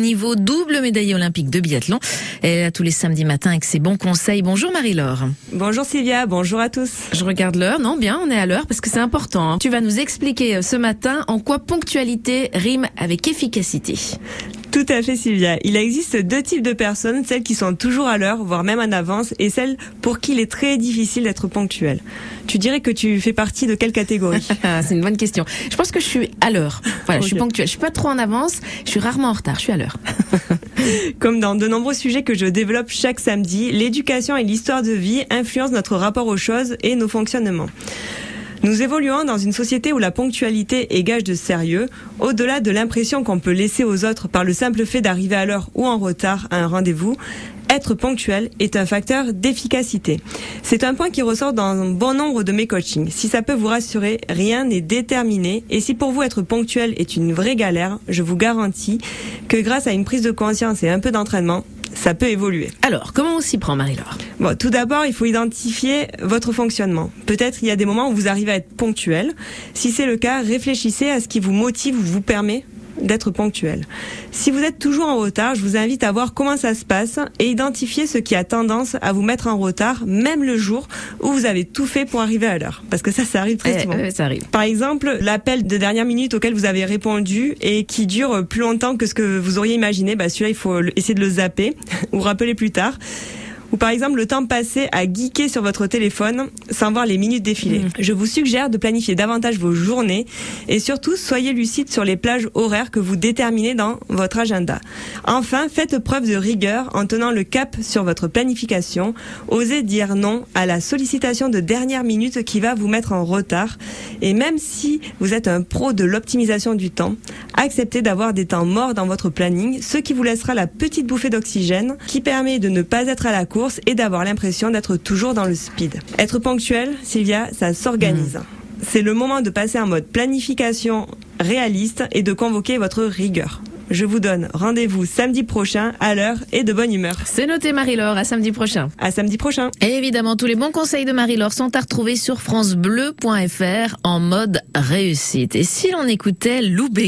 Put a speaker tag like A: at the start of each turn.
A: Niveau double médaille olympique de biathlon. Elle est là tous les samedis matins avec ses bons conseils. Bonjour Marie-Laure.
B: Bonjour Sylvia, bonjour à tous.
A: Je regarde l'heure, non bien, on est à l'heure parce que c'est important. hein. Tu vas nous expliquer euh, ce matin en quoi ponctualité rime avec efficacité.
B: Tout à fait Sylvia. Il existe deux types de personnes, celles qui sont toujours à l'heure, voire même en avance, et celles pour qui il est très difficile d'être ponctuel. Tu dirais que tu fais partie de quelle catégorie
A: Ah, c'est une bonne question. Je pense que je suis à l'heure. Voilà, je suis ponctuelle. Je suis pas trop en avance, je suis rarement en retard, je suis à l'heure.
B: Comme dans de nombreux sujets que je développe chaque samedi, l'éducation et l'histoire de vie influencent notre rapport aux choses et nos fonctionnements. Nous évoluons dans une société où la ponctualité est gage de sérieux, au-delà de l'impression qu'on peut laisser aux autres par le simple fait d'arriver à l'heure ou en retard à un rendez-vous. Être ponctuel est un facteur d'efficacité. C'est un point qui ressort dans bon nombre de mes coachings. Si ça peut vous rassurer, rien n'est déterminé et si pour vous être ponctuel est une vraie galère, je vous garantis que grâce à une prise de conscience et un peu d'entraînement, ça peut évoluer.
A: Alors, comment on s'y prend Marie-Laure?
B: Bon, tout d'abord, il faut identifier votre fonctionnement. Peut-être il y a des moments où vous arrivez à être ponctuel. Si c'est le cas, réfléchissez à ce qui vous motive ou vous permet d'être ponctuel. Si vous êtes toujours en retard, je vous invite à voir comment ça se passe et identifier ce qui a tendance à vous mettre en retard, même le jour où vous avez tout fait pour arriver à l'heure. Parce que ça, ça arrive très
A: Eh,
B: souvent.
A: Ça arrive.
B: Par exemple, l'appel de dernière minute auquel vous avez répondu et qui dure plus longtemps que ce que vous auriez imaginé, bah celui-là, il faut essayer de le zapper ou rappeler plus tard. Ou par exemple, le temps passé à geeker sur votre téléphone sans voir les minutes défiler. Je vous suggère de planifier davantage vos journées et surtout, soyez lucide sur les plages horaires que vous déterminez dans votre agenda. Enfin, faites preuve de rigueur en tenant le cap sur votre planification. Osez dire non à la sollicitation de dernière minute qui va vous mettre en retard. Et même si vous êtes un pro de l'optimisation du temps, acceptez d'avoir des temps morts dans votre planning, ce qui vous laissera la petite bouffée d'oxygène qui permet de ne pas être à la course et d'avoir l'impression d'être toujours dans le speed. Être ponctuel, Sylvia, ça s'organise. C'est le moment de passer en mode planification réaliste et de convoquer votre rigueur. Je vous donne rendez-vous samedi prochain à l'heure et de bonne humeur.
A: C'est noté Marie-Laure, à samedi prochain.
B: À samedi prochain.
A: Et évidemment, tous les bons conseils de Marie-Laure sont à retrouver sur francebleu.fr en mode réussite. Et si l'on écoutait Lou Béguin